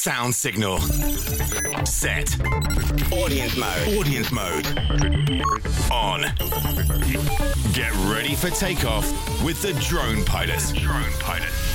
Sound signal. Set. Audience mode. Audience mode. On. Get ready for takeoff with the drone pilot. Drone pilot.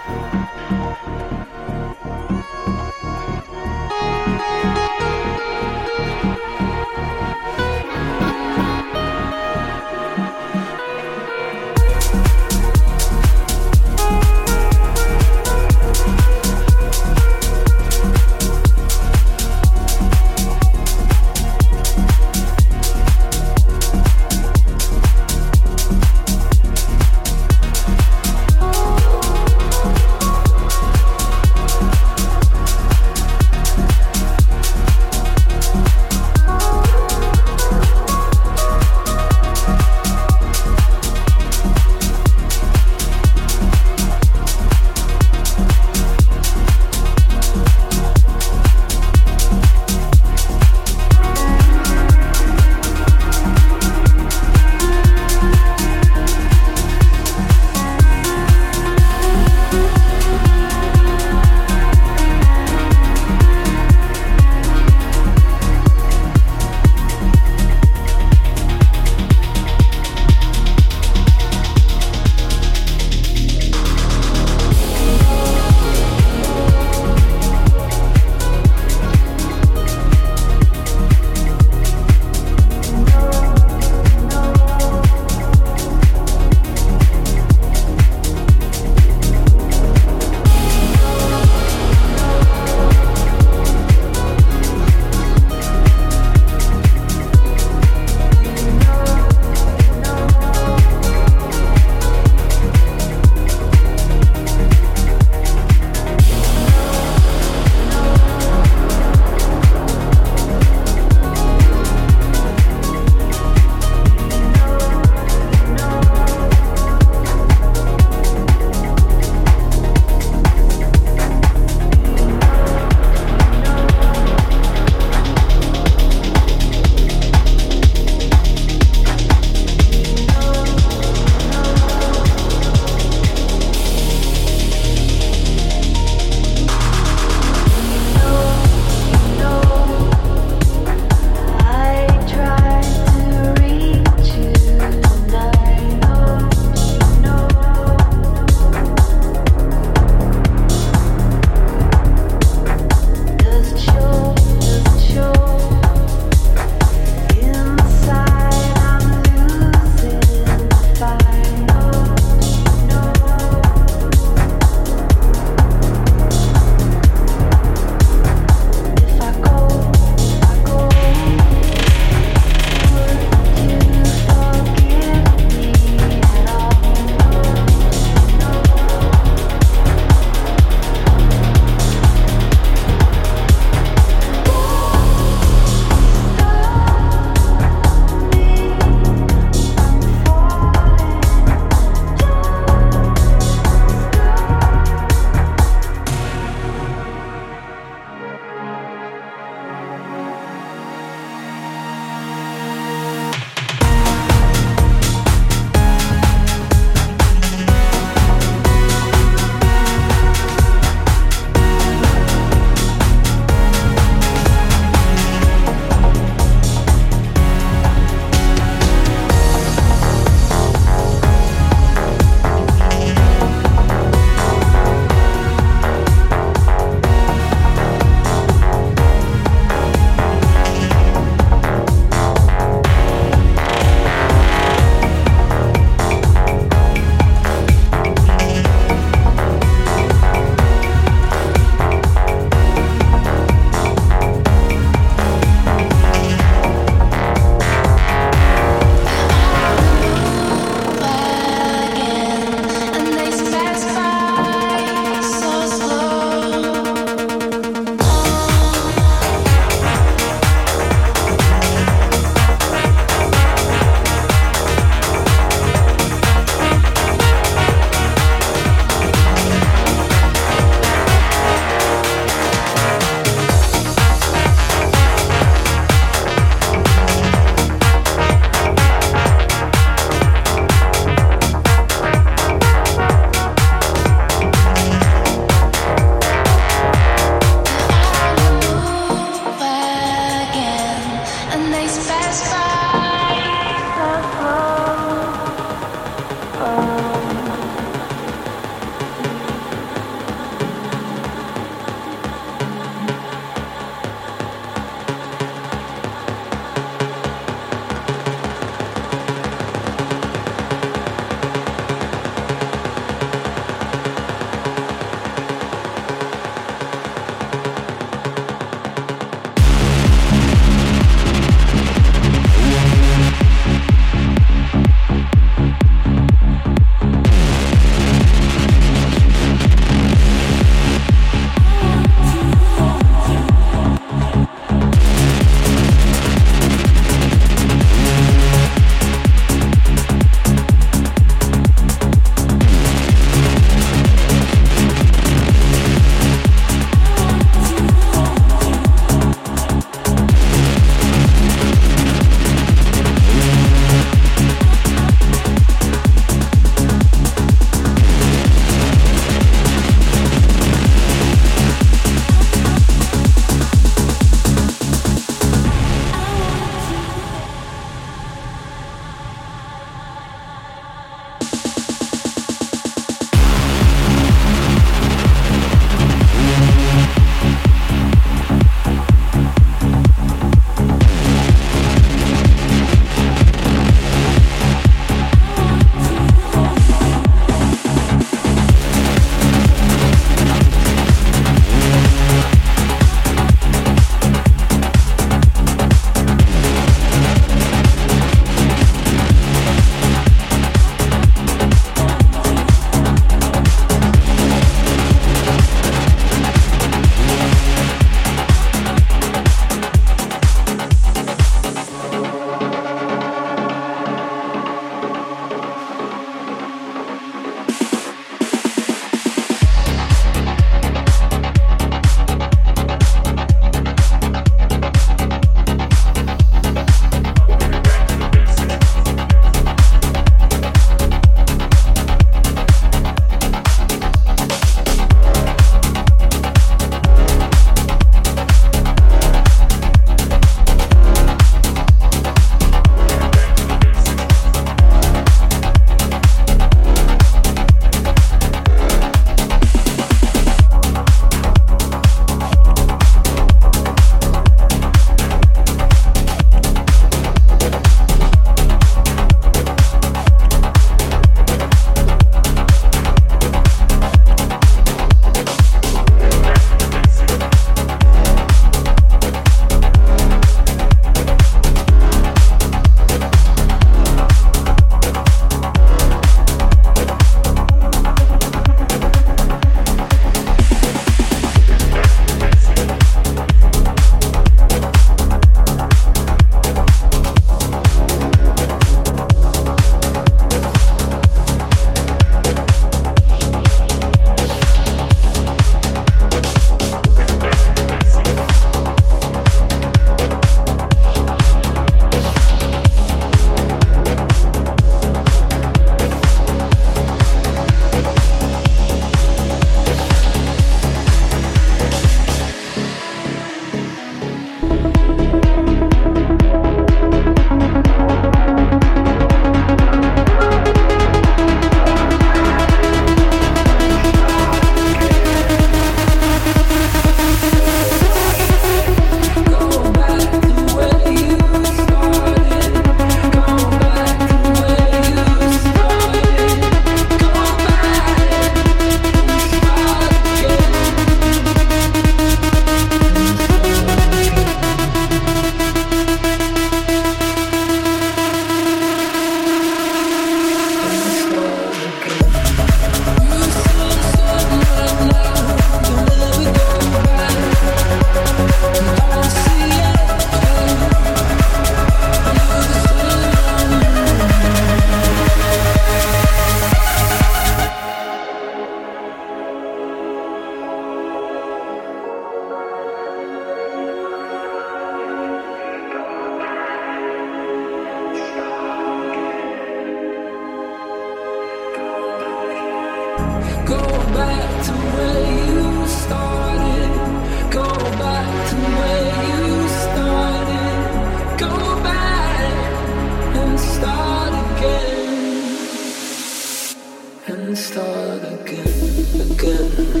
and start again, again.